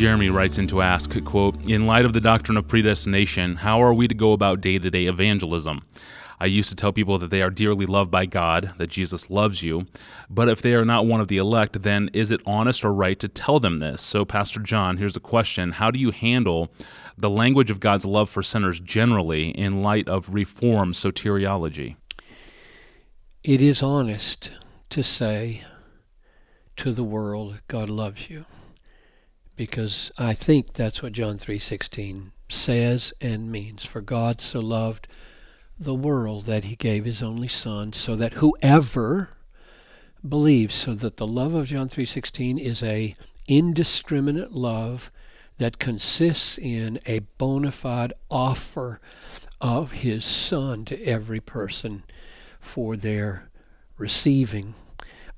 Jeremy writes in to ask, quote, In light of the doctrine of predestination, how are we to go about day to day evangelism? I used to tell people that they are dearly loved by God, that Jesus loves you. But if they are not one of the elect, then is it honest or right to tell them this? So, Pastor John, here's a question How do you handle the language of God's love for sinners generally in light of Reformed soteriology? It is honest to say to the world, God loves you. Because I think that's what John 3:16 says and means. For God so loved the world that he gave his only son so that whoever believes so that the love of John 3:16 is a indiscriminate love that consists in a bona fide offer of his son to every person for their receiving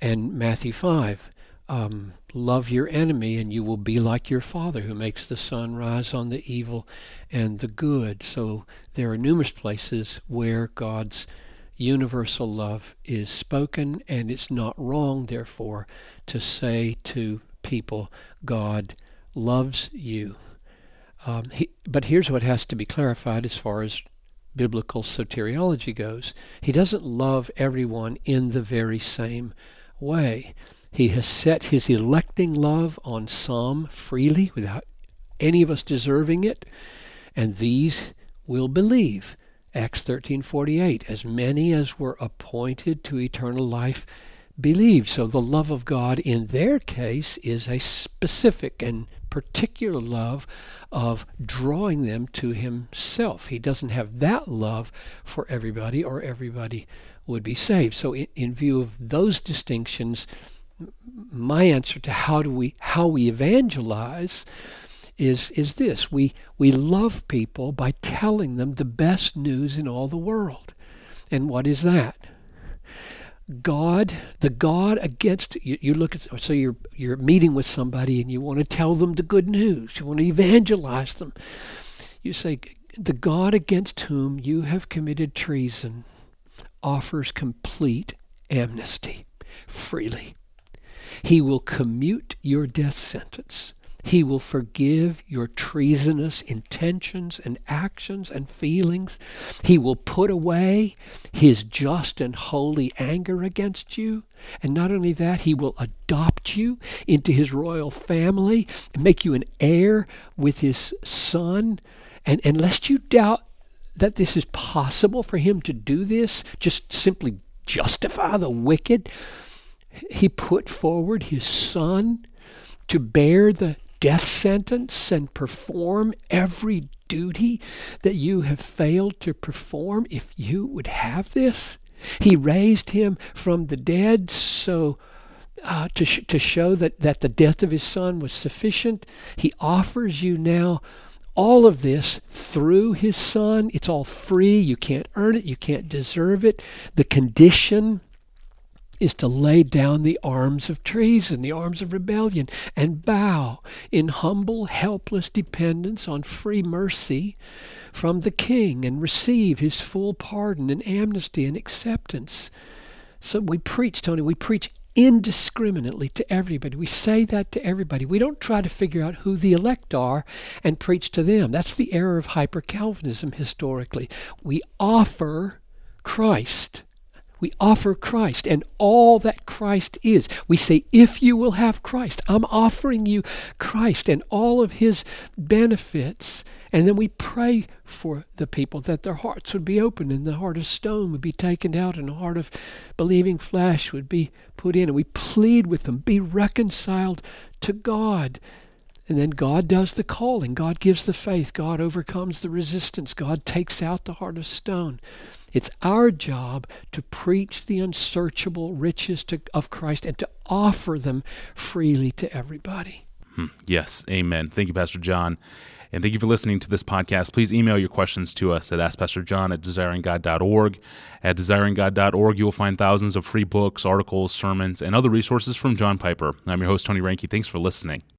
and Matthew 5 um, love your enemy and you will be like your father who makes the sun rise on the evil and the good. So there are numerous places where god's universal love is spoken and it's not wrong therefore to say to people god loves you. Um, he, but here's what has to be clarified as far as biblical soteriology goes. He doesn't love everyone in the very same way he has set his electing love on some freely without any of us deserving it, and these will believe. Acts 13:48 As many as were appointed to eternal life believed. So the love of God in their case is a specific and particular love of drawing them to himself. He doesn't have that love for everybody or everybody would be saved. So in, in view of those distinctions, my answer to how do we how we evangelize is is this. We we love people by telling them the best news in all the world. And what is that? God the god against you, you look at so you're you're meeting with somebody and you want to tell them the good news. You want to evangelize them. You say the god against whom you have committed treason offers complete amnesty freely he will commute your death sentence. He will forgive your treasonous intentions and actions and feelings. He will put away his just and holy anger against you. And not only that, he will adopt you into his royal family and make you an heir with his son. And, and lest you doubt that this is possible for him to do this, just simply justify the wicked, he put forward his son to bear the death sentence and perform every duty that you have failed to perform if you would have this. He raised him from the dead so uh, to, sh- to show that, that the death of his son was sufficient. He offers you now all of this through his son. It's all free. You can't earn it, you can't deserve it. The condition is to lay down the arms of treason, the arms of rebellion, and bow in humble, helpless dependence on free mercy from the King and receive his full pardon and amnesty and acceptance. So we preach, Tony, we preach indiscriminately to everybody. We say that to everybody. We don't try to figure out who the elect are and preach to them. That's the error of hyper Calvinism historically. We offer Christ we offer Christ and all that Christ is. We say, if you will have Christ, I'm offering you Christ and all of his benefits. And then we pray for the people that their hearts would be opened and the heart of stone would be taken out and the heart of believing flesh would be put in. And we plead with them, be reconciled to God. And then God does the calling. God gives the faith. God overcomes the resistance. God takes out the heart of stone. It's our job to preach the unsearchable riches to, of Christ and to offer them freely to everybody. Hmm. Yes, amen. Thank you, Pastor John. And thank you for listening to this podcast. Please email your questions to us at AskPastorJohn at desiringgod.org. At desiringgod.org, you will find thousands of free books, articles, sermons, and other resources from John Piper. I'm your host, Tony Reinke. Thanks for listening.